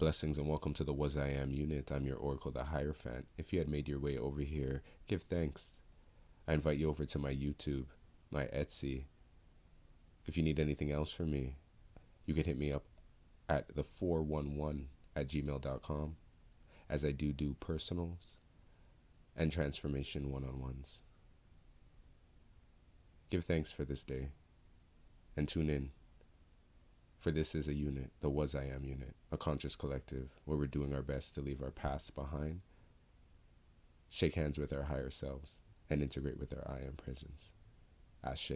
Blessings and welcome to the Was I Am unit. I'm your Oracle, the Hierophant. If you had made your way over here, give thanks. I invite you over to my YouTube, my Etsy. If you need anything else from me, you can hit me up at the 411 at gmail.com as I do do personals and transformation one on ones. Give thanks for this day and tune in for this is a unit, the Was I Am unit, a conscious collective where we're doing our best to leave our past behind, shake hands with our higher selves, and integrate with our I Am presence. Ashe.